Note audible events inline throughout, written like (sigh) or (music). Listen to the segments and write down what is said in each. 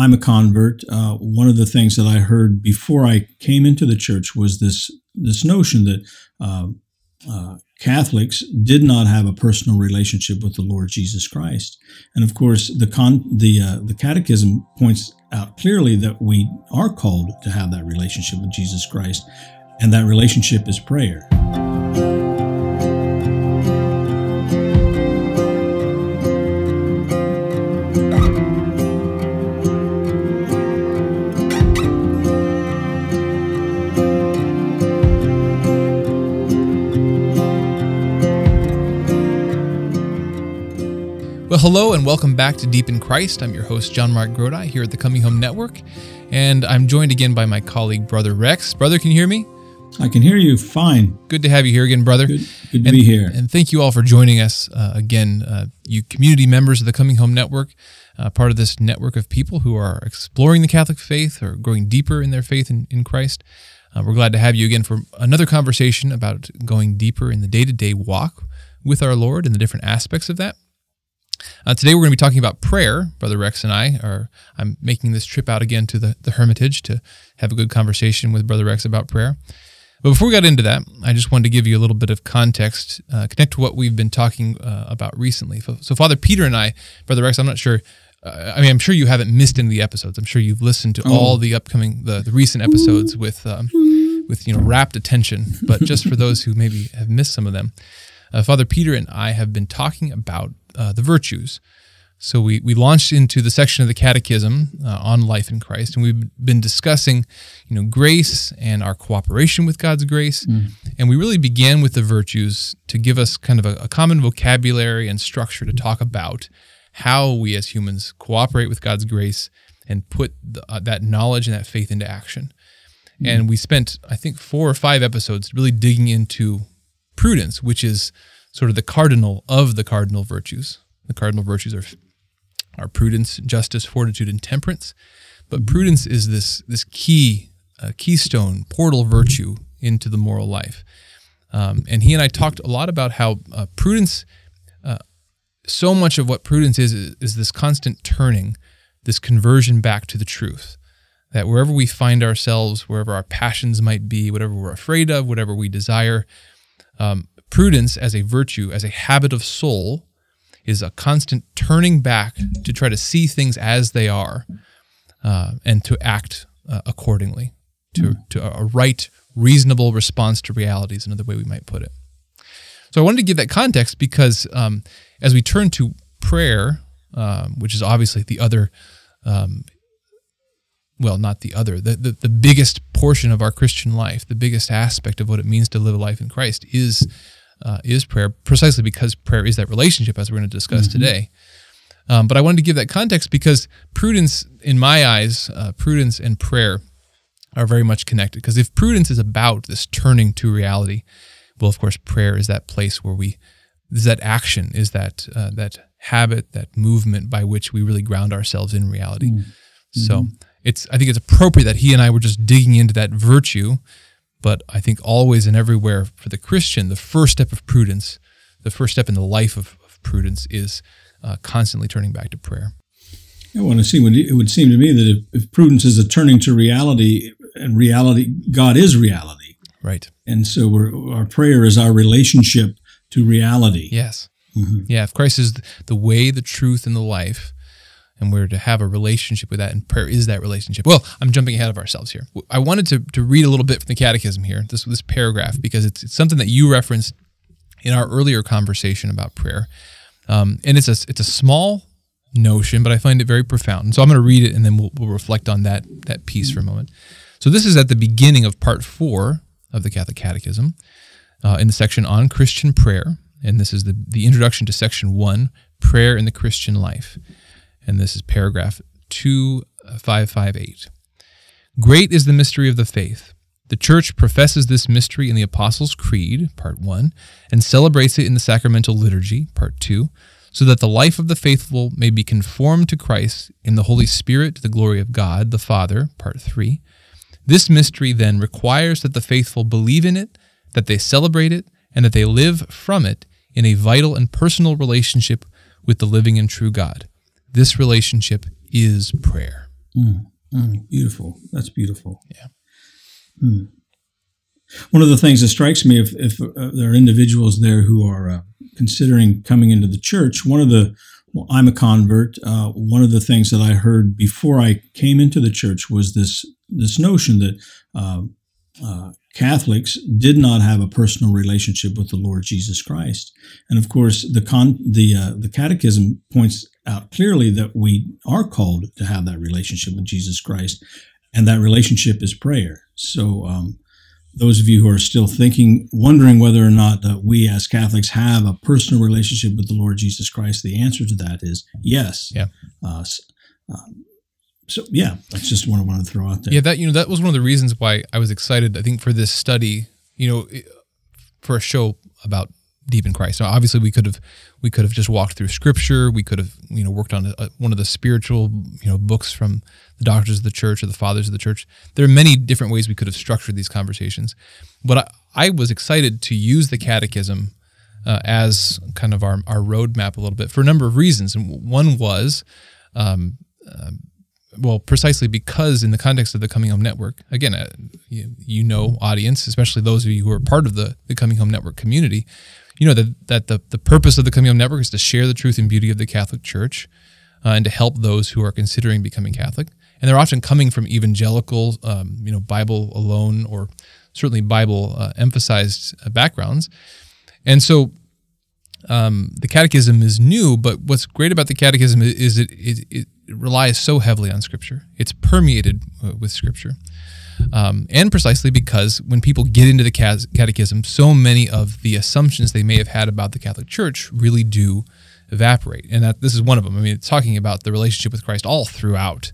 I'm a convert, uh, one of the things that I heard before I came into the church was this this notion that uh, uh, Catholics did not have a personal relationship with the Lord Jesus Christ, and of course the con the uh, the Catechism points out clearly that we are called to have that relationship with Jesus Christ, and that relationship is prayer. Well, hello and welcome back to Deep in Christ. I'm your host, JonMarc Grodi, here at the Coming Home Network, and I'm joined again by my colleague, Brother Rex. Brother, can you hear me? I can hear you fine. Good to have you here again, brother. Good, good to and, be here. And thank you all for joining us uh, again, uh, you community members of the Coming Home Network, uh, part of this network of people who are exploring the Catholic faith or growing deeper in their faith in, in Christ. Uh, we're glad to have you again for another conversation about going deeper in the day to day walk with our Lord and the different aspects of that. Uh, today we're going to be talking about prayer. Brother Rex and I are. I'm making this trip out again to the, the Hermitage to have a good conversation with Brother Rex about prayer. But before we got into that, I just wanted to give you a little bit of context, uh, connect to what we've been talking uh, about recently. So, so, Father Peter and I, Brother Rex, I'm not sure. Uh, I mean, I'm sure you haven't missed any of the episodes. I'm sure you've listened to oh. all the upcoming, the, the recent episodes with, um, with you know, rapt attention. But just for those who maybe have missed some of them, uh, Father Peter and I have been talking about uh, the virtues. So we, we launched into the section of the Catechism uh, on life in Christ, and we've been discussing, you know, grace and our cooperation with God's grace, mm. and we really began with the virtues to give us kind of a, a common vocabulary and structure to talk about how we as humans cooperate with God's grace and put the, uh, that knowledge and that faith into action. Mm. And we spent, I think, four or five episodes really digging into prudence, which is sort of the cardinal of the cardinal virtues. The cardinal virtues are are prudence, justice, fortitude, and temperance. But prudence is this this key uh, keystone portal virtue into the moral life. Um, and he and I talked a lot about how uh, prudence, uh, so much of what prudence is, is, is this constant turning, this conversion back to the truth. That wherever we find ourselves, wherever our passions might be, whatever we're afraid of, whatever we desire, um, Prudence as a virtue, as a habit of soul, is a constant turning back to try to see things as they are uh, and to act uh, accordingly, to, to a right, reasonable response to reality is another way we might put it. So I wanted to give that context because um, as we turn to prayer, um, which is obviously the other um, well, not the other, the, the, the biggest portion of our Christian life, the biggest aspect of what it means to live a life in Christ is uh, is prayer, precisely because prayer is that relationship, as we're going to discuss mm-hmm. today. Um, but I wanted to give that context because prudence, in my eyes, uh, prudence and prayer are very much connected. Because if prudence is about this turning to reality, well, of course, prayer is that place where we, is that action, is that uh, that habit, that movement by which we really ground ourselves in reality. Mm-hmm. So it's, I think it's appropriate that he and I were just digging into that virtue but I think always and everywhere for the Christian, the first step of prudence, the first step in the life of, of prudence is uh, constantly turning back to prayer. I want to see. It would seem to me that if, if prudence is a turning to reality, and reality, God is reality, right? And so our prayer is our relationship to reality. Yes. Mm-hmm. Yeah. If Christ is the way, the truth, and the life, and we're to have a relationship with that, and prayer is that relationship. Well, I'm jumping ahead of ourselves here. I wanted to, to read a little bit from the Catechism here, this this paragraph, because it's, it's something that you referenced in our earlier conversation about prayer, um, and it's a it's a small notion, but I find it very profound. And so I'm going to read it, and then we'll, we'll reflect on that that piece for a moment. So this is at the beginning of part four of the Catholic Catechism, uh, in the section on Christian prayer, and this is the the introduction to section one, prayer in the Christian life and this is paragraph 2558. Great is the mystery of the faith. The Church professes this mystery in the Apostles' Creed, part 1, and celebrates it in the sacramental liturgy, part 2, so that the life of the faithful may be conformed to Christ in the Holy Spirit to the glory of God the Father, part 3. This mystery then requires that the faithful believe in it, that they celebrate it, and that they live from it in a vital and personal relationship with the living and true God. This relationship is prayer. Mm, mm, beautiful. That's beautiful. Yeah. Hmm. One of the things that strikes me, if, if uh, there are individuals there who are uh, considering coming into the church, one of the well, I'm a convert. Uh, one of the things that I heard before I came into the church was this this notion that uh, uh, Catholics did not have a personal relationship with the Lord Jesus Christ, and of course, the con the uh, the Catechism points out clearly that we are called to have that relationship with Jesus Christ, and that relationship is prayer. So. Um, those of you who are still thinking, wondering whether or not uh, we as Catholics have a personal relationship with the Lord Jesus Christ, the answer to that is yes. Yeah. Uh, um, so yeah, that's just what I wanted to throw out there. Yeah, that you know that was one of the reasons why I was excited. I think for this study, you know, for a show about deep in Christ. Now, obviously, we could have we could have just walked through Scripture. We could have you know worked on a, one of the spiritual you know books from the doctors of the church or the fathers of the church. There are many different ways we could have structured these conversations, but I, I was excited to use the Catechism uh, as kind of our our roadmap a little bit for a number of reasons. And one was. Um, uh, well, precisely because in the context of the Coming Home Network, again, uh, you, you, know, audience, especially those of you who are part of the, the Coming Home Network community, you know that that the, the purpose of the Coming Home Network is to share the truth and beauty of the Catholic Church uh, and to help those who are considering becoming Catholic. And they're often coming from evangelical, um, you know, Bible alone or certainly Bible uh, emphasized uh, backgrounds. And so um, the Catechism is new, but what's great about the Catechism is it, it, it relies so heavily on Scripture. It's permeated uh, with Scripture. Um, and precisely because when people get into the catechism, so many of the assumptions they may have had about the Catholic Church really do evaporate. And that this is one of them. I mean, it's talking about the relationship with Christ all throughout.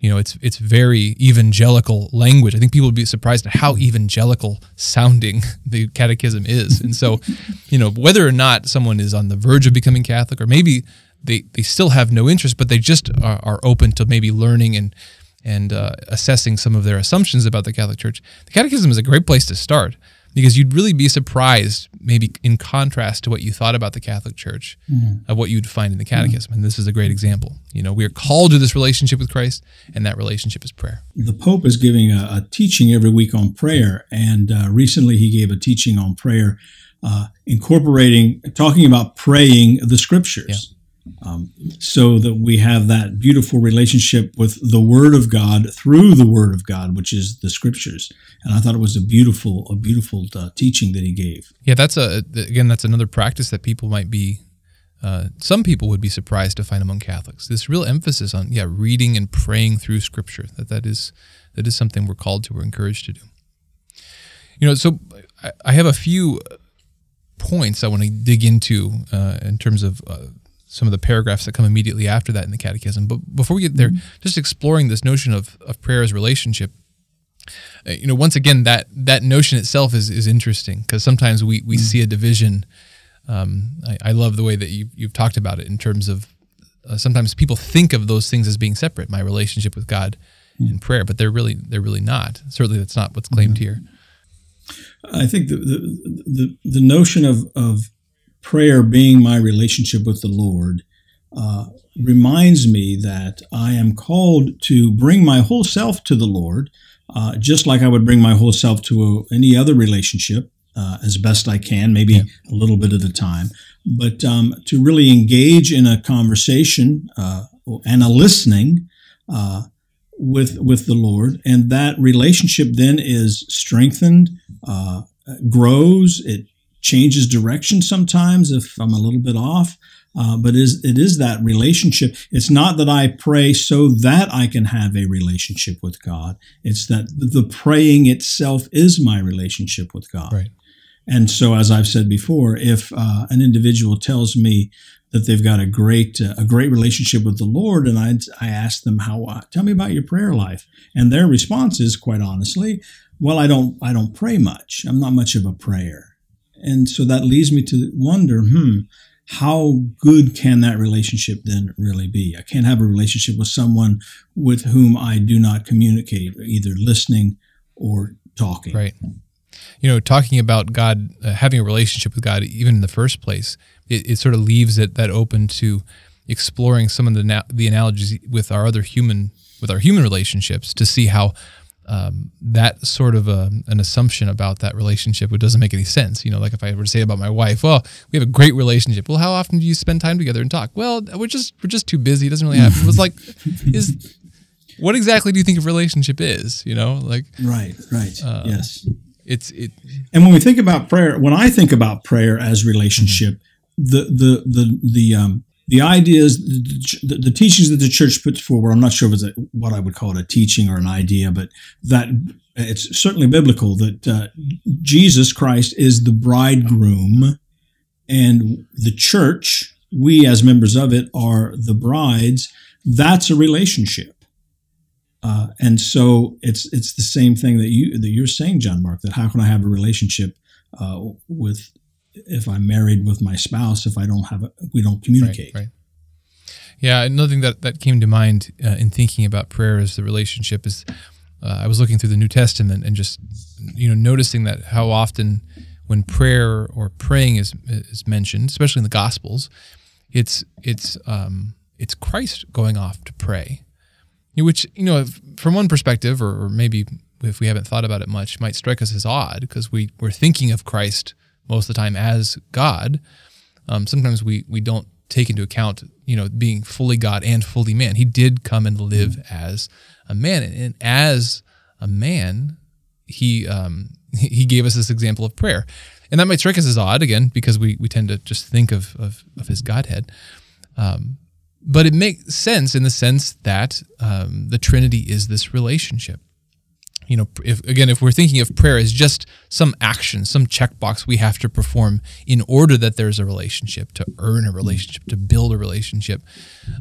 You know, it's it's very evangelical language. I think people would be surprised at how evangelical sounding (laughs) the catechism is. And so, you know, whether or not someone is on the verge of becoming Catholic, or maybe they, they still have no interest, but they just are, are open to maybe learning and and uh, assessing some of their assumptions about the Catholic Church, the Catechism is a great place to start because you'd really be surprised, maybe in contrast to what you thought about the Catholic Church, mm-hmm. of what you'd find in the Catechism. Mm-hmm. And this is a great example. You know, we are called to this relationship with Christ, and that relationship is prayer. The Pope is giving a, a teaching every week on prayer, and uh, recently he gave a teaching on prayer, uh, incorporating, talking about praying the Scriptures. Yeah um, so that we have that beautiful relationship with the Word of God through the Word of God, which is the Scriptures. And I thought it was a beautiful, a beautiful uh, teaching that he gave. Yeah, that's a again, that's another practice that people might be. Uh, some people would be surprised to find among Catholics this real emphasis on yeah reading and praying through Scripture. That that is that is something we're called to, we're encouraged to do. You know, so I, I have a few points I want to dig into uh, in terms of uh, some of the paragraphs that come immediately after that in the catechism. But before we get there, mm-hmm. just exploring this notion of, of prayer as relationship. Uh, you know, once again, that that notion itself is is interesting because sometimes we we mm-hmm. see a division. Um, I, I, love the way that you you've talked about it in terms of uh, sometimes people think of those things as being separate. My relationship with God mm-hmm. and prayer, but they're really they're really not. Certainly, that's not what's claimed here. I think the, the the the notion of of prayer being my relationship with the Lord uh, reminds me that I am called to bring my whole self to the Lord, uh, just like I would bring my whole self to a, any other relationship. Uh, as best I can, maybe yeah. a little bit at a time, but um, to really engage in a conversation uh, and a listening uh, with with the Lord, and that relationship then is strengthened, uh, grows, it changes direction sometimes if I'm a little bit off. Uh, but is, it is that relationship. It's not that I pray so that I can have a relationship with God. It's that the praying itself is my relationship with God. Right. And so, as I've said before, if uh, an individual tells me that they've got a great uh, a great relationship with the Lord, and I I ask them how uh, tell me about your prayer life, and their response is quite honestly, well, I don't I don't pray much. I'm not much of a prayer. And so that leads me to wonder, hmm, how good can that relationship then really be? I can't have a relationship with someone with whom I do not communicate, either listening or talking. Right. You know, talking about God, uh, having a relationship with God, even in the first place, it, it sort of leaves it that open to exploring some of the na- the analogies with our other human with our human relationships to see how um, that sort of a, an assumption about that relationship it doesn't make any sense. You know, like if I were to say about my wife, well, we have a great relationship. Well, how often do you spend time together and talk? Well, we're just we're just too busy. It doesn't really happen. It was like, (laughs) is what exactly do you think a relationship is? You know, like right, right, uh, yes. It's it. And when we think about prayer, when I think about prayer as relationship, mm-hmm. the the the the um the ideas, the, the, teachings that the church puts forward, I'm not sure if it's a, what I would call it a teaching or an idea, but that it's certainly biblical that uh, Jesus Christ is the bridegroom and the church, we as members of it are the brides. That's a relationship. Uh, and so it's it's the same thing that you that you're saying, JonMarc. That how can I have a relationship uh, with if I'm married with my spouse if I don't have a, we don't communicate. Right, right. Yeah, another thing that, that came to mind uh, in thinking about prayer as the relationship is uh, I was looking through the New Testament and just you know noticing that how often when prayer or praying is is mentioned, especially in the Gospels, it's it's um, it's Christ going off to pray, which you know from one perspective, or, or maybe if we haven't thought about it much, might strike us as odd because we we're thinking of Christ most of the time as God. Um, sometimes we we don't take into account, you know, being fully God and fully man. He did come and live mm-hmm. as a man, and as a man, he um, (laughs) he gave us this example of prayer, and that might strike us as odd again because we we tend to just think of of, of his Godhead. Um, but it makes sense in the sense that um, the Trinity is this relationship you know, if again, if we're thinking of prayer as just some action, some checkbox we have to perform in order that there's a relationship, to earn a relationship, to build a relationship,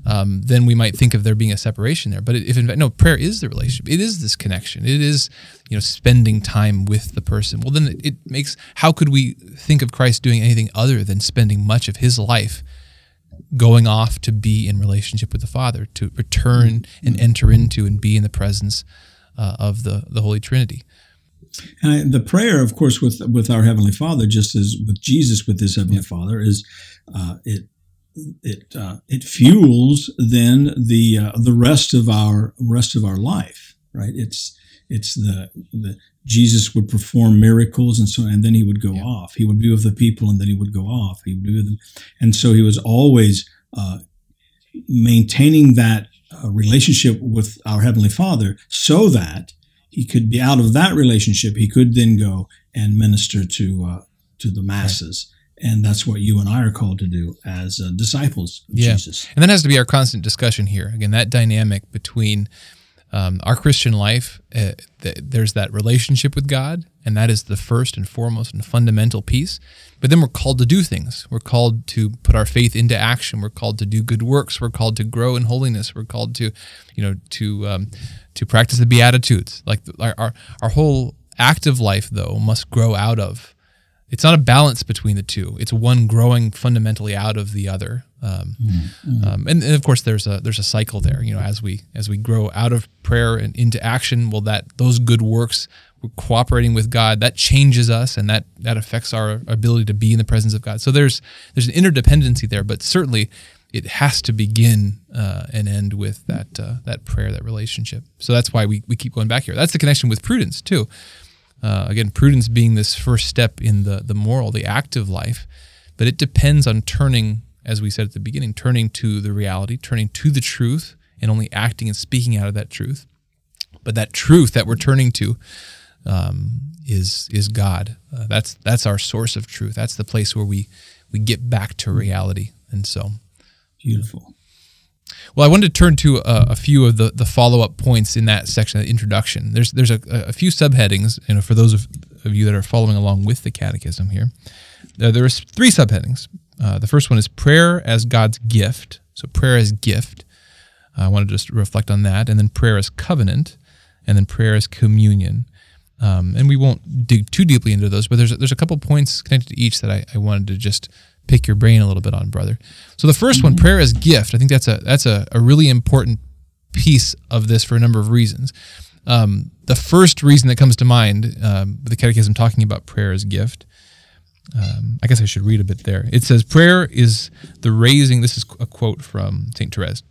um, then we might think of there being a separation there. But if in fact, no, prayer is the relationship. It is this connection. It is, you know, spending time with the person. Well, then it makes. How could we think of Christ doing anything other than spending much of his life? going off to be in relationship with the Father, to return and enter into and be in the presence uh, of the, the Holy Trinity. And the prayer, of course, with with our Heavenly Father, just as with Jesus with His Heavenly Father, is uh, it it uh, it fuels then the uh, the rest of our rest of our life, right? It's it's the the Jesus would perform miracles and so and then he would go yeah. off. He would be with the people and then he would go off. He would be with them, and so he was always uh, maintaining that relationship with our Heavenly Father so that he could be out of that relationship. He could then go and minister to, uh, to the masses. Right. And that's what you and I are called to do as uh, disciples of yeah. Jesus. And that has to be our constant discussion here. Again, that dynamic between um, our Christian life, uh, th- there's that relationship with God, and that is the first and foremost and fundamental piece. But then we're called to do things. We're called to put our faith into action. We're called to do good works. We're called to grow in holiness. We're called to, you know, to um, to practice the beatitudes. Like our, our our whole active life, though, must grow out of. It's not a balance between the two. It's one growing fundamentally out of the other. Um, mm-hmm. um, and, and, of course, there's a there's a cycle there. You know, as we as we grow out of prayer and into action, well, that those good works, we're cooperating with God, that changes us, and that that affects our ability to be in the presence of God. So there's there's an interdependency there, but certainly it has to begin uh, and end with that uh, that prayer, that relationship. So that's why we we keep going back here. That's the connection with prudence too. Uh, again, prudence being this first step in the the moral, the active life, but it depends on turning as we said at the beginning, turning to the reality, turning to the truth, and only acting and speaking out of that truth. But that truth that we're turning to um, is is God. Uh, that's that's our source of truth. That's the place where we we get back to reality. And so, beautiful. Well, I wanted to turn to a, a few of the, the follow up points in that section, the introduction. There's there's a, a few subheadings, you know, for those of, of you that are following along with the catechism here. Uh, there are three subheadings. Uh, the first one is prayer as God's gift. So prayer as gift. Uh, I want to just reflect on that. And then prayer as covenant. And then prayer as communion. Um, and we won't dig too deeply into those, but there's a, there's a couple points connected to each that I, I wanted to just pick your brain a little bit on, brother. So the 1st mm-hmm. one, prayer as gift. I think that's a that's a, a really important piece of this for a number of reasons. Um, the first reason that comes to mind, um, the Catechism talking about prayer as gift, um, I guess I should read a bit there. It says, Prayer is the raising, this is a quote from St. Therese.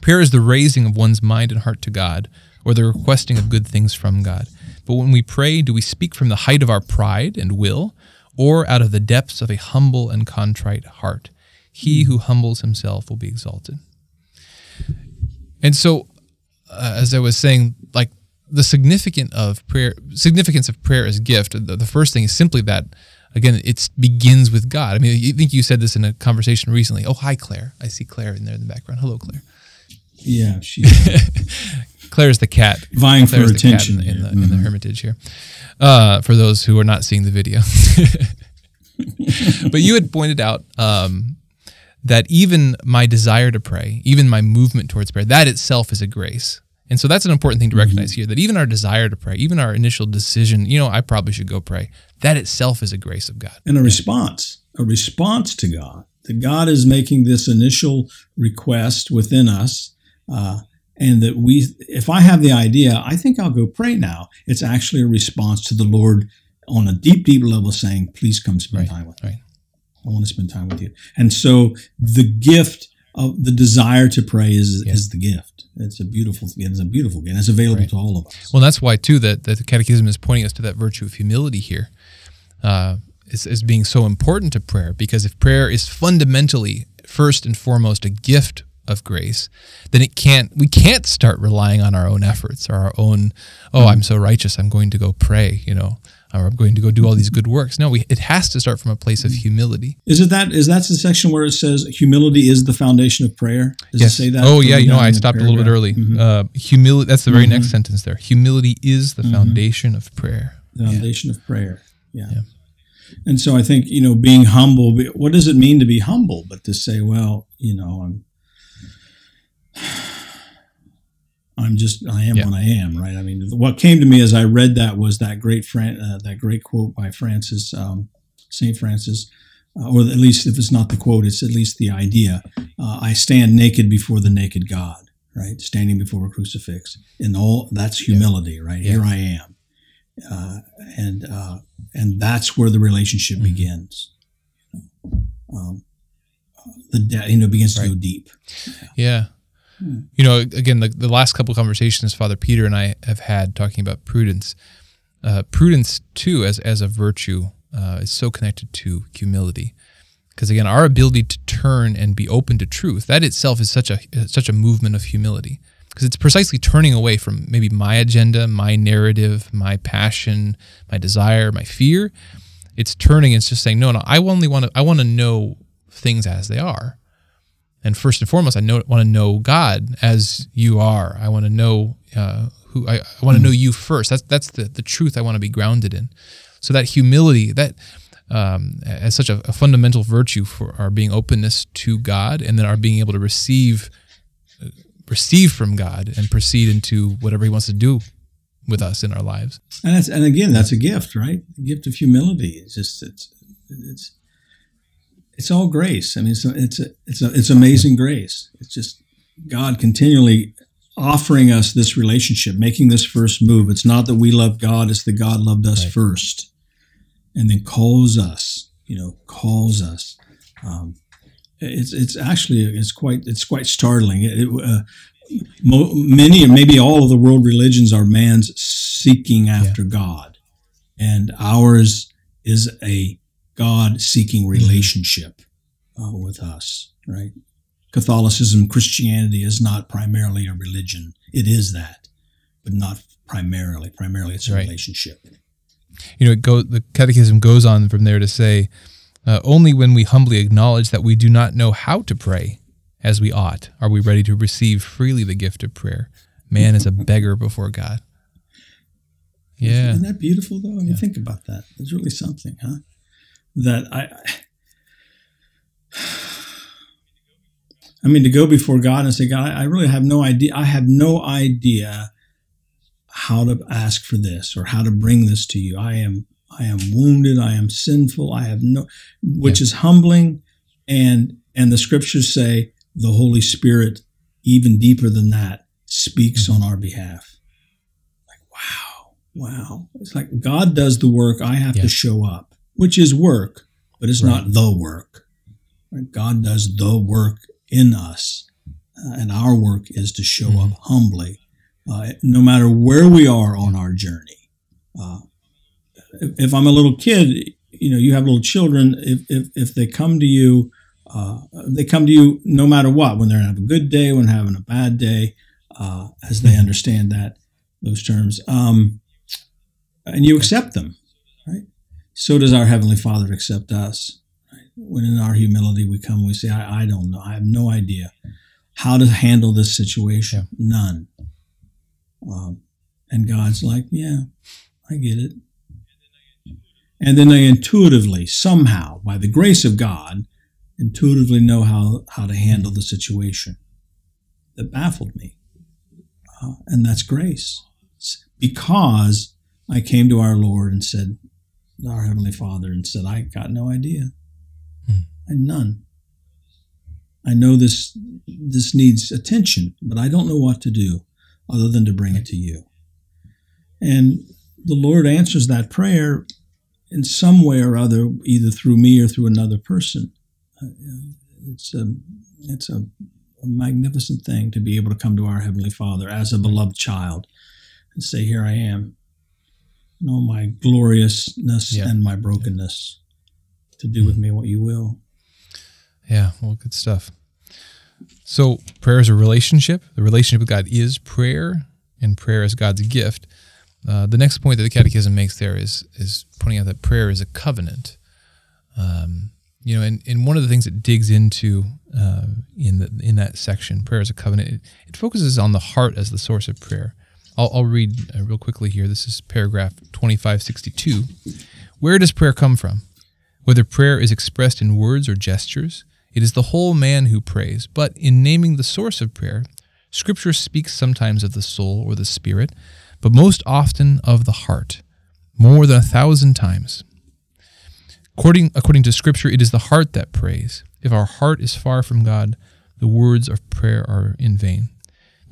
Prayer is the raising of one's mind and heart to God, or the requesting of good things from God. But when we pray, do we speak from the height of our pride and will, or out of the depths of a humble and contrite heart? He who humbles himself will be exalted. And so, uh, as I was saying, like the significant of prayer, significance of prayer as gift. The, the first thing is simply that, again, it begins with God. I mean, I think you said this in a conversation recently. Oh, hi, Claire. I see Claire in there in the background. Hello, Claire. Yeah, she. (laughs) Claire's the cat. Vying for attention in the, in, the, mm-hmm. in the, hermitage here. Uh, for those who are not seeing the video, (laughs) but you had pointed out um, that even my desire to pray, even my movement towards prayer, that itself is a grace. And so that's an important thing to mm-hmm. recognize mm-hmm. here that even our desire to pray, even our initial decision, you know, I probably should go pray, that itself is a grace of God. And a response, a response to God. That God is making this initial request within us. Uh, and that we, if I have the idea, I think I'll go pray now. It's actually a response to the Lord on a deep, deep level saying, please come spend right, time with me. Right. I want to spend time with you. And so the gift of the desire to pray is, is the gift. It's a beautiful, it's a beautiful gift. It's available right. to all of us. Well, that's why too that, that the Catechism is pointing us to that virtue of humility here, uh, is, is being so important to prayer. Because if prayer is fundamentally, first and foremost, a gift of grace, then it can't we can't start relying on our own efforts or our own, oh. I'm so righteous, I'm going to go pray, you know or I'm going to go do all these good works. No, we, it has to start from a place of humility. Is it that? Is that the section where it says humility is the foundation of prayer? Does yes. it say that? Oh yeah, you know I stopped a little bit early. Mm-hmm. Uh, humility. That's the very mm-hmm. next sentence there. Humility is the mm-hmm. foundation of prayer. The foundation yeah. of prayer. Yeah. yeah. And so I think you know being humble. What does it mean to be humble? But to say, well, you know, I'm I'm just I am yeah. what I am, right? I mean, what came to me as I read that was that great Fran- uh, that great quote by Francis um, Saint Francis, uh, or at least if it's not the quote, it's at least the idea. Uh, I stand naked before the naked God, right? Standing before a crucifix, and all that's humility, yeah. right? Yeah. Here I am, uh, and uh, and that's where the relationship mm-hmm. begins. Um, the de- you know begins right. to go deep. yeah. Hmm. You know, again, the, the last couple conversations Father Peter and I have had talking about prudence, uh, prudence too, as as a virtue, uh, is so connected to humility. Because again, our ability to turn and be open to truth, that itself is such a such a movement of humility. Because it's precisely turning away from maybe my agenda, my narrative, my passion, my desire, my fear. It's turning and just saying, no, no, I only want to I want to know things as they are. And first and foremost, I know, want to know God as you are. I want to know uh, who I, I want to know you first. That's that's the the truth I want to be grounded in. So that humility, that um, as such a, a, fundamental virtue for our being openness to God, and then our being able to receive uh, receive from God and proceed into whatever He wants to do with us in our lives. And that's, and again, that's a gift, right? The gift of humility. It's just it's it's it's all grace. I mean, it's a, it's a, it's a, it's amazing grace. It's just God continually offering us this relationship, making this first move. It's not that we love God; it's that God loved us right. first, and then calls us. You know, calls us. Um, it's it's actually it's quite it's quite startling. It, uh, mo- many or maybe all of the world religions are man's seeking after yeah. God, and ours is a God seeking mm-hmm. relationship uh, with us, right? Catholicism, Christianity is not primarily a religion. It is that, but not primarily. Primarily, it's a right. relationship. You know, go, the Catechism goes on from there to say, uh, only when we humbly acknowledge that we do not know how to pray as we ought are we ready to receive freely the gift of prayer. Man is a (laughs) beggar before God. Yeah. Isn't that beautiful, though? I mean, yeah. think about that. It's really something, huh? That I, I mean, to go before God and say, God, I really have no idea. I have no idea how to ask for this or how to bring this to you. I am, I am wounded. I am sinful. I have no, which yeah. is humbling. And, and the scriptures say the Holy Spirit, even deeper than that, speaks mm-hmm. on our behalf. Like, wow, wow. It's like God does the work. I have yeah. to show up which is work, but it's right. not the work. God does the work in us. uh, and our work is to show mm-hmm. up humbly, uh, no matter where we are on our journey. Uh, if, if, I'm a little kid, you know, you have little children. If if, if they come to you, uh, they come to you no matter what. When they're having a good day, when having a bad day, uh, as they mm-hmm. understand that those terms, um, and you accept them? So does our heavenly Father accept us. Right? When in our humility we come, we say, I, I don't know. I have no idea how to handle this situation. Yeah. None. Um, and God's like, yeah, I get it. And then they intuitively, somehow, by the grace of God, intuitively know how, how to handle the situation that baffled me. Uh, and that's grace. It's because I came to our Lord and said, our Heavenly Father, and said, I got no idea. Hmm. I none. I know this this needs attention, but I don't know what to do other than to bring it to you. And the Lord answers that prayer in some way or other, either through me or through another person. Uh, it's a it's a, a magnificent thing to be able to come to our Heavenly Father as a beloved child and say, "Here I am, know my gloriousness yeah. and my brokenness, to do with me what you will." Yeah, well, good stuff. So, prayer is a relationship. The relationship with God is prayer, and prayer is God's gift. Uh, the next point that the Catechism makes there is is pointing out that prayer is a covenant. Um, you know, and, and one of the things it digs into uh, in the in that section, prayer is a covenant. It, it, focuses on the heart as the source of prayer. I'll, I'll read uh, real quickly here. This is paragraph twenty five sixty two. Where does prayer come from? Whether prayer is expressed in words or gestures, it is the whole man who prays. But in naming the source of prayer, Scripture speaks sometimes of the soul or the spirit, but most often of the heart, more than a thousand times. According, according to Scripture, it is the heart that prays. If our heart is far from God, the words of prayer are in vain.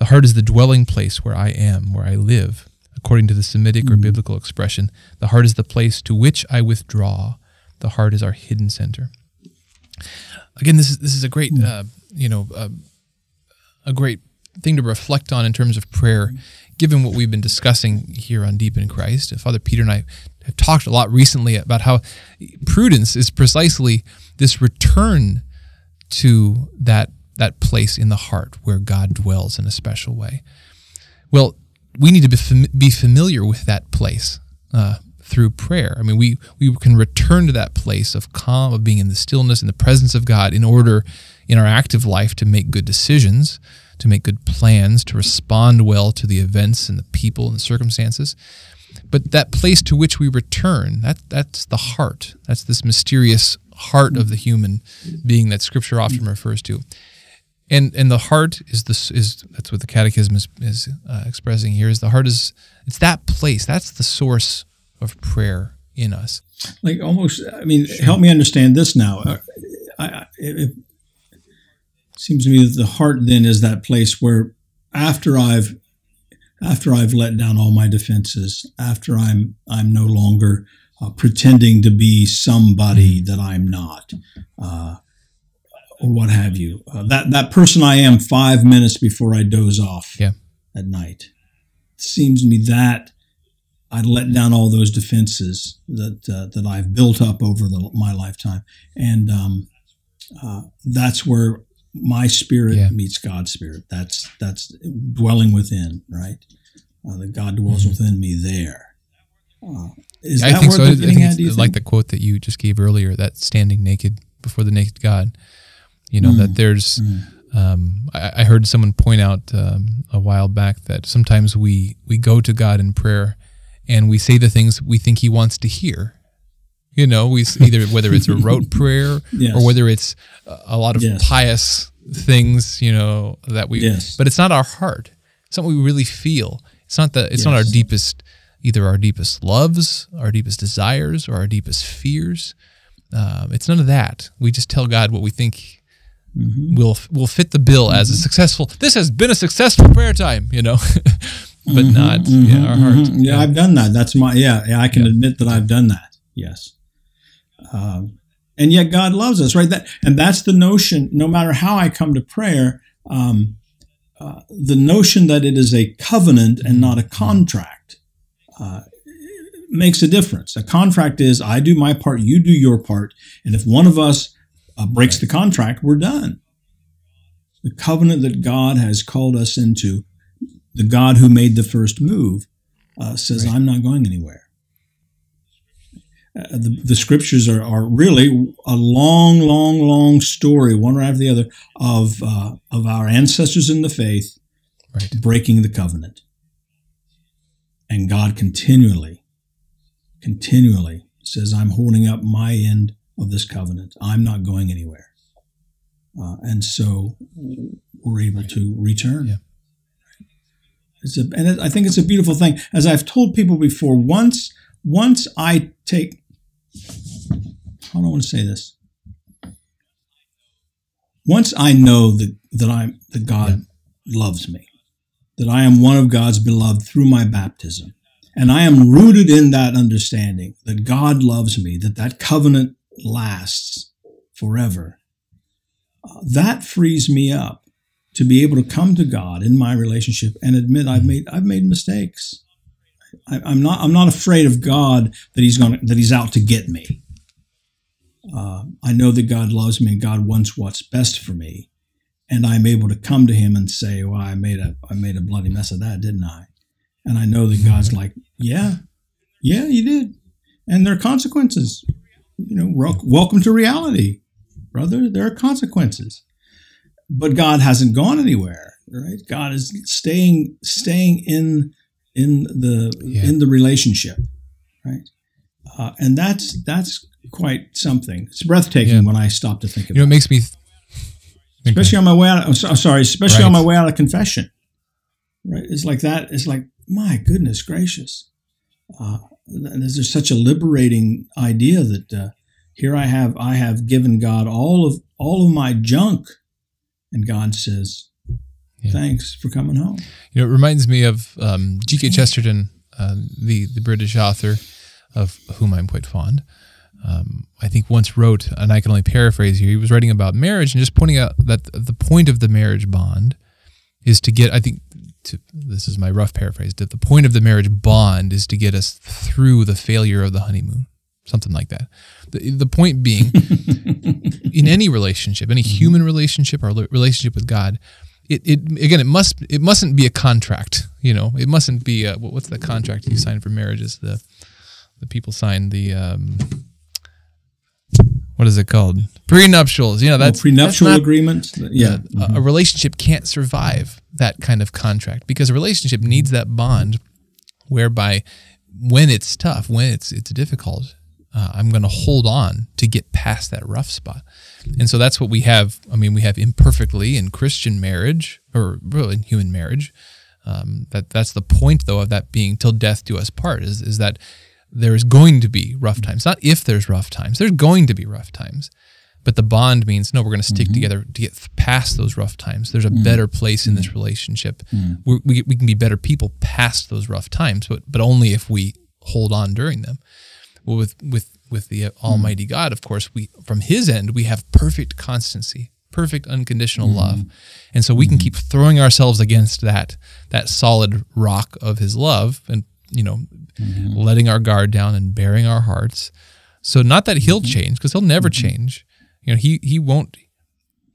The heart is the dwelling place where I am, where I live. According to the Semitic or mm. biblical expression, the heart is the place to which I withdraw. The heart is our hidden center again, this is this is a great hmm. uh, you know uh, a great thing to reflect on in terms of prayer, given what we've been discussing here on Deep in Christ. Father Peter and I have talked a lot recently about how prudence is precisely this return to that that place in the heart where God dwells in a special way. Well, we need to be, fam- be familiar with that place. Uh, through prayer. I mean, we we can return to that place of calm, of being in the stillness and the presence of God in order in our active life to make good decisions, to make good plans, to respond well to the events and the people and the circumstances. But that place to which we return, that that's the heart. That's this mysterious heart of the human being that scripture often refers to. And and the heart is this is that's what the catechism is, is uh, expressing here is the heart is it's that place that's the source of prayer in us. Like almost, I mean, help me understand this now. Uh, I, I, it, seems to me that the heart then is that place where after I've after I've let down all my defenses, after I'm I'm no longer uh, pretending to be somebody that I'm not, uh, or what have you. Uh, that that person I am five minutes before I doze off yeah. at night. It seems to me that I let down all those defenses that uh, that I've built up over the, my lifetime, and um, uh, that's where my spirit yeah. meets God's spirit. That's that's dwelling within, right? Uh, that God dwells mm-hmm. within me there. Uh, is I that think so. I think at, like think? the quote that you just gave earlier, that standing naked before the naked God. You know mm that there's. mm Um, I, I, heard someone point out um, a while back that sometimes we we go to God in prayer and we say the things we think he wants to hear. You know, we either (laughs) whether it's a rote prayer yes. or whether it's a lot of yes. pious things, you know, that we yes. but it's not our heart. It's not what we really feel. It's not the it's not our deepest either our deepest loves, our deepest desires, or our deepest fears. Um, it's none of that. We just tell God what we think mm-hmm. will will fit the bill mm-hmm. as a mm-hmm. successful. This has been a successful prayer time, you know. (laughs) but mm-hmm, not mm-hmm, yeah, our heart. Mm-hmm. Yeah, yeah, I've done that. That's my yeah. yeah I can yeah. admit that I've done that. Yes. Um, and yet God loves us, right? That and that's the notion. No matter how I come to prayer, um, uh, the notion that it is a covenant and not a contract uh, makes a difference. A contract is I do my part, you do your part, and if one of us uh, breaks the contract, we're done. The covenant that God has called us into, the God who made the first move, uh, says, right. I'm not going anywhere. Uh, the, the, scriptures are, are really a long, long, long story, one right after the other, of uh, of our ancestors in the faith right. breaking the covenant, and God continually, continually says, "I'm holding up my end of this covenant. I'm not going anywhere," uh, and so we're able right. to return. Yeah. It's a, and it, I think it's a beautiful thing. As I've told people before, once once I take, I don't want to say this? Once I know that that I that God yeah. loves me, that I am one of God's beloved through my baptism, and I am rooted in that understanding that God loves me, that that covenant lasts forever. Uh, that frees me up to be able to come to God in my relationship and admit I've made I've made mistakes. I, am not I'm not afraid of God that He's going that He's out to get me. Uh, I know that God loves me and God wants what's best for me, and I'm able to come to Him and say, "Well, I made a I made a bloody mess of that, didn't I?" And I know that God's like, "Yeah, yeah, you did," and there are consequences. You know, welcome to reality, brother. There are consequences but God hasn't gone anywhere, right? God is staying staying in in the yeah. in the relationship, right? Uh, and that's that's quite something. It's breathtaking yeah. when I stop to think about. You know, it makes me, th- especially okay. on my way out. Of, sorry, especially right. on my way out of confession. Right? It's like that. It's like my goodness gracious. Uh, and there's such a liberating idea that uh, here I have I have given God all of all of my junk and God says, yeah. "Thanks for coming home." You know, it reminds me of um, G.K. Chesterton, uh, the the British author of whom I'm quite fond. Um, I think once wrote, and I can only paraphrase here. He was writing about marriage and just pointing out that the point of the marriage bond is to get. I think to, this is my rough paraphrase. That the point of the marriage bond is to get us through the failure of the honeymoon something like that. The, the point being, (laughs) in any relationship, any human relationship or relationship with God, it, it again, it must it mustn't be a contract. You know, it mustn't be a, what's the contract you sign for marriages? The the people sign the um, what is it called? Prenuptials. You know, that's oh, prenuptial that's agreement. Yeah, mm-hmm. a, a relationship can't survive that kind of contract because a relationship needs that bond whereby when it's tough, when it's it's difficult, uh, I'm going to hold on to get past that rough spot. And so that's what we have. I mean, we have imperfectly in Christian marriage or really in human marriage. Um, that that's the point though of that being till death do us part is is that there is going to be rough times. Not if there's rough times. There's going to be rough times. But the bond means no, we're going to stick mm-hmm. together to get past those rough times. There's a mm-hmm. better place in this mm-hmm. relationship. Mm-hmm. We, we can be better people past those rough times, but but only if we hold on during them. Well, with with with the Almighty God, of course, we from His end we have perfect constancy, perfect unconditional mm-hmm. love, and so we mm-hmm. can keep throwing ourselves against that that solid rock of His love, and you know, mm-hmm. letting our guard down and baring our hearts. So not that He'll mm-hmm. change, because He'll never mm-hmm. change. You know, He He won't.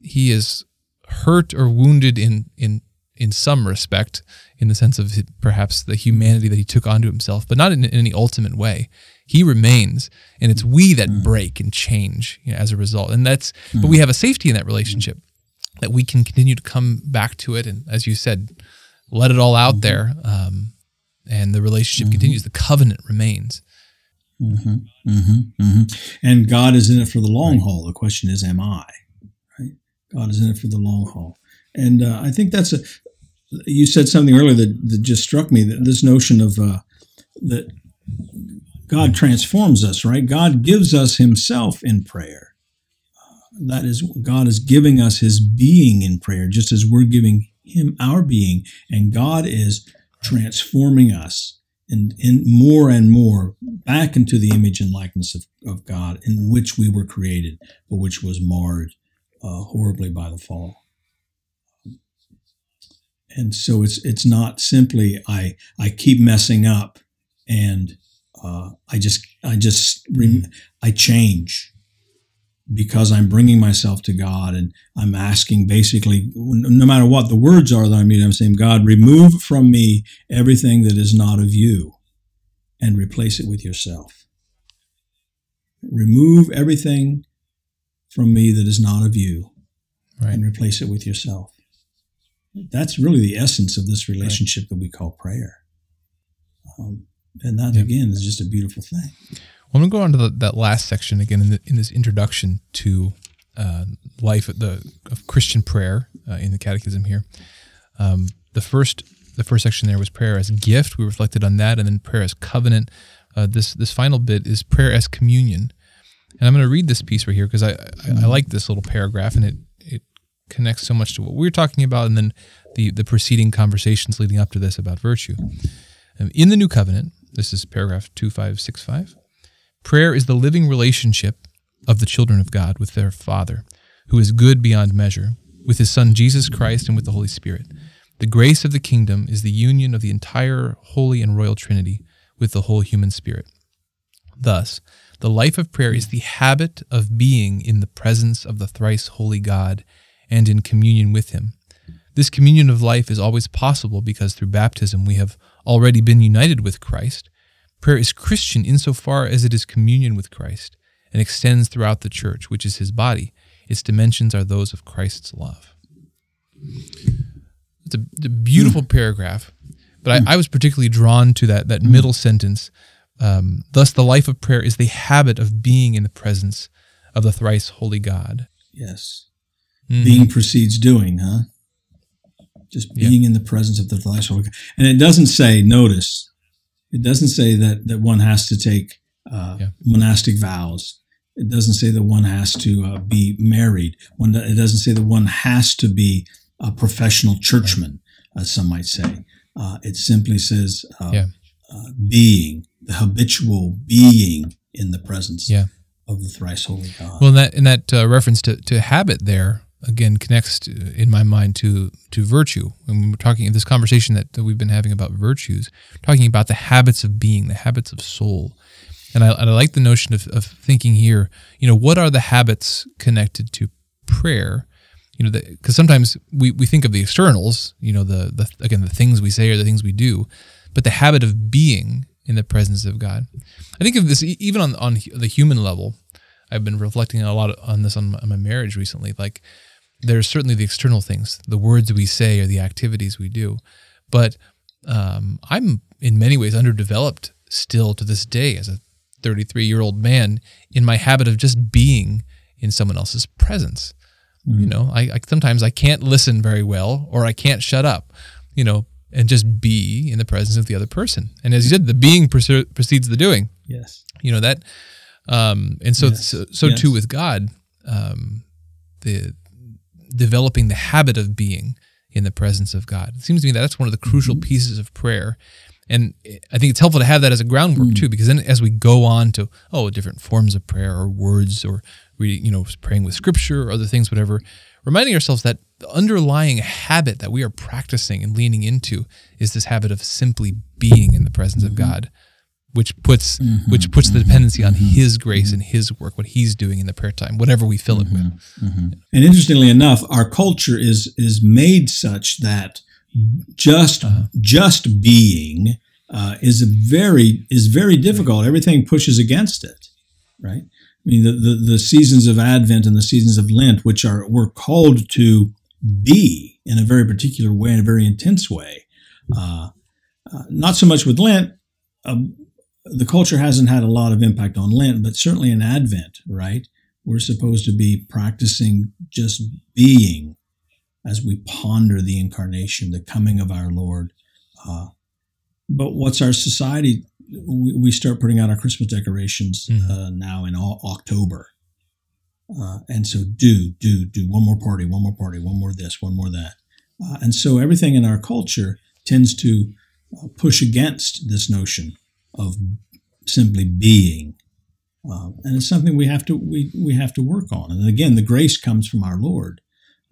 He is hurt or wounded in in in some respect, in the sense of perhaps the humanity that he took onto himself, but not in, in any ultimate way. He remains, and it's we that mm. break and change you know, as a result. And that's, mm. but we have a safety in that relationship that we can continue to come back to it, and as you said, let it all out mm-hmm. there, um, and the relationship mm-hmm. continues. The covenant remains. Mm-hmm. mm-hmm. mm-hmm. And God is in it for the long right. haul. The question is, am I? Right? God is in it for the long haul. And uh, I think that's a. You said something earlier that, that just struck me. That this notion of uh, that God transforms us, right? God gives us Himself in prayer. Uh, that is, God is giving us His being in prayer, just as we're giving Him our being, and God is transforming us and in, more and more back into the image and likeness of, of God in which we were created, but which was marred uh, horribly by the fall. and so it's it's not simply I I keep messing up and uh, I just I just I change because I'm bringing myself to God and I'm asking basically no matter what the words are that I'm using I'm saying God remove from me everything that is not of you and replace it with yourself remove everything from me that is not of you right. and replace it with yourself that's really the essence of this relationship right. that we call prayer. Um, and that, yep. again, is just a beautiful thing. I'm going to go on to the, that last section again in, the, in this introduction to uh, life the, of Christian prayer uh, in the Catechism here. Um, the first the first section there was prayer as gift. We reflected on that, and then prayer as covenant. Uh, this this final bit is prayer as communion. And I'm going to read this piece right here because I, I, I mm-hmm. like this little paragraph, and it connects so much to what we are talking about and then the, the preceding conversations leading up to this about virtue. Um, in the New Covenant, this is paragraph 2565, prayer is the living relationship of the children of God with their Father, who is good beyond measure, with his Son Jesus Christ and with the Holy Spirit. The grace of the kingdom is the union of the entire holy and royal Trinity with the whole human spirit. Thus, the life of prayer is the habit of being in the presence of the thrice holy God and in communion with Him. This communion of life is always possible because through baptism we have already been united with Christ. Prayer is Christian insofar as it is communion with Christ and extends throughout the church, which is His body. Its dimensions are those of Christ's love. It's a, it's a beautiful mm. paragraph, but I, I, was particularly drawn to that, that mm. middle sentence. Um, Thus, the life of prayer is the habit of being in the presence of the thrice holy God. Yes. Mm-hmm. Being precedes doing, huh? Just being in the presence of the thrice Holy God. And it doesn't say, notice, it doesn't say that, that one has to take uh, yeah. monastic vows. It doesn't say that one has to uh, be married. One, it doesn't say that one has to be a professional churchman, as some might say. Uh, it simply says uh, yeah. Uh, being, the habitual being in the presence yeah. of the thrice holy God. Well, in that in that uh, reference to, to habit there, again connects to, in my mind to to virtue. When we're talking in this conversation that, that we've been having about virtues, talking about the habits of being, the habits of soul. And I, and I like the notion of, of thinking here, you know, what are the habits connected to prayer? You know, because sometimes we, we think of the externals, you know, the, the again the things we say or the things we do, but the habit of being in the presence of God. I think of this even on on the human level. I've been reflecting a lot on this on my, on my marriage recently. Like, there's certainly the external things, the words we say or the activities we do. But um, I'm in many ways underdeveloped still to this day as a 33 year old man in my habit of just being in someone else's presence. Mm-hmm. You know, I, I, sometimes I can't listen very well or I can't shut up, you know, and just be in the presence of the other person. And as you said, the being precedes the doing. Yes. You know that, um, and so yes. so, so yes. too with God, um, the developing the habit of being in the presence of God. It seems to me that that's one of the crucial mm-hmm. pieces of prayer. And I think it's helpful to have that as a groundwork mm. too, because then as we go on to oh different forms of prayer or words or reading, you know, praying with scripture or other things, whatever, reminding ourselves that the underlying habit that we are practicing and leaning into is this habit of simply being in the presence mm-hmm. of God which puts mm-hmm, which puts the dependency on mm-hmm, His grace and His work, what He's doing in the prayer time, whatever we fill it with. Mm-hmm, mm-hmm. And interestingly enough, our culture is is made such that just uh-huh. just being uh, is very is very difficult. Everything pushes against it, right? I mean, the, the, the seasons of Advent and the seasons of Lent, which are we're called to be in a very particular way, in a very intense way. Uh, uh, not so much with Lent. Um, the culture hasn't had a lot of impact on Lent, but certainly in Advent, right? We're supposed to be practicing just being as we ponder the incarnation, the coming of our Lord. Uh, but what's our society? We, we, start putting out our Christmas decorations mm-hmm. uh, now in all, October. Uh, and so do, do, do one more party, one more party, one more this, one more that. Uh, and so everything in our culture tends to uh, push against this notion of simply being. Um, and it's something we have to we, we have to work on. And again, the grace comes from our Lord.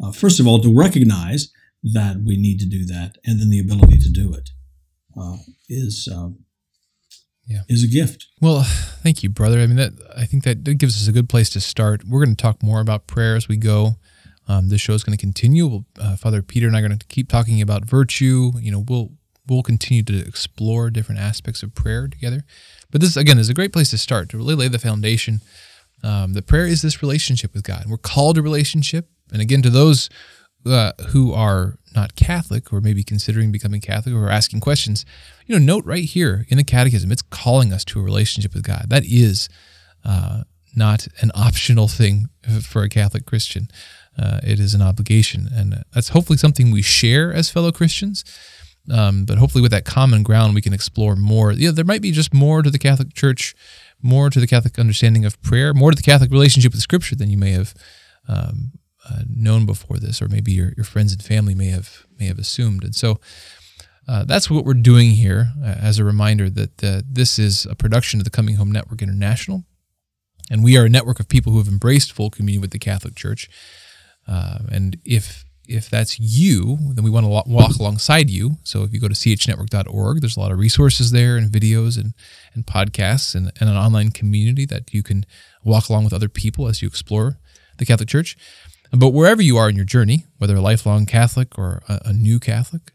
Uh, first of all, to recognize that we need to do that, and then the ability to do it uh, is um, yeah. is a gift. Well, thank you, brother. I mean, that I think that, that gives us a good place to start. We're going to talk more about prayer as we go. Um, this show is going to continue. We'll, uh, Father Peter and I are going to keep talking about virtue. You know, we'll we'll continue to explore different aspects of prayer together. But this again is a great place to start to really lay the foundation. Um, the prayer is this relationship with God. We're called to relationship, and again, to those uh, who are not Catholic or maybe considering becoming Catholic or asking questions, you know, note right here in the Catechism, it's calling us to a relationship with God. That is uh, not an optional thing for a Catholic Christian. Uh, it is an obligation, and that's hopefully something we share as fellow Christians. Um, but hopefully, with that common ground, we can explore more. Yeah, there might be just more to the Catholic Church, more to the Catholic understanding of prayer, more to the Catholic relationship with Scripture than you may have um, uh, known before this, or maybe your, your friends and family may have may have assumed. And so uh, that's what we're doing here uh, as a reminder that uh, this is a production of the Coming Home Network International, and we are a network of people who have embraced full communion with the Catholic Church. Uh, and if if that's you, then we want to walk alongside you. So if you go to chnetwork.org, there's a lot of resources there and videos and, and podcasts and, and an online community that you can walk along with other people as you explore the Catholic Church. But wherever you are in your journey, whether a lifelong Catholic or a, a new Catholic,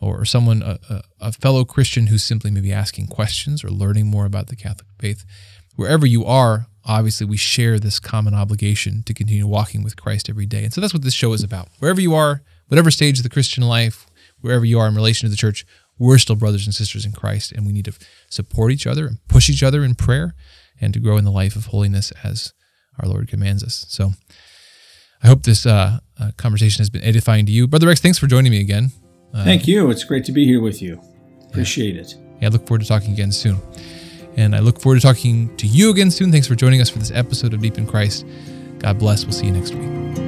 or someone, a, a, fellow Christian who's simply maybe asking questions or learning more about the Catholic faith, wherever you are, obviously we share this common obligation to continue walking with Christ every day. And so that's what this show is about. Wherever you are, whatever stage of the Christian life, wherever you are in relation to the church, we're still brothers and sisters in Christ, and we need to support each other and push each other in prayer and to grow in the life of holiness as our Lord commands us. So, I hope this uh, uh, conversation has been edifying to you. Brother Rex, thanks for joining me again. Uh, Thank you. It's great to be here with you. Appreciate yeah. it. Yeah, I look forward to talking again soon. And I look forward to talking to you again soon. Thanks for joining us for this episode of Deep in Christ. God bless. We'll see you next week.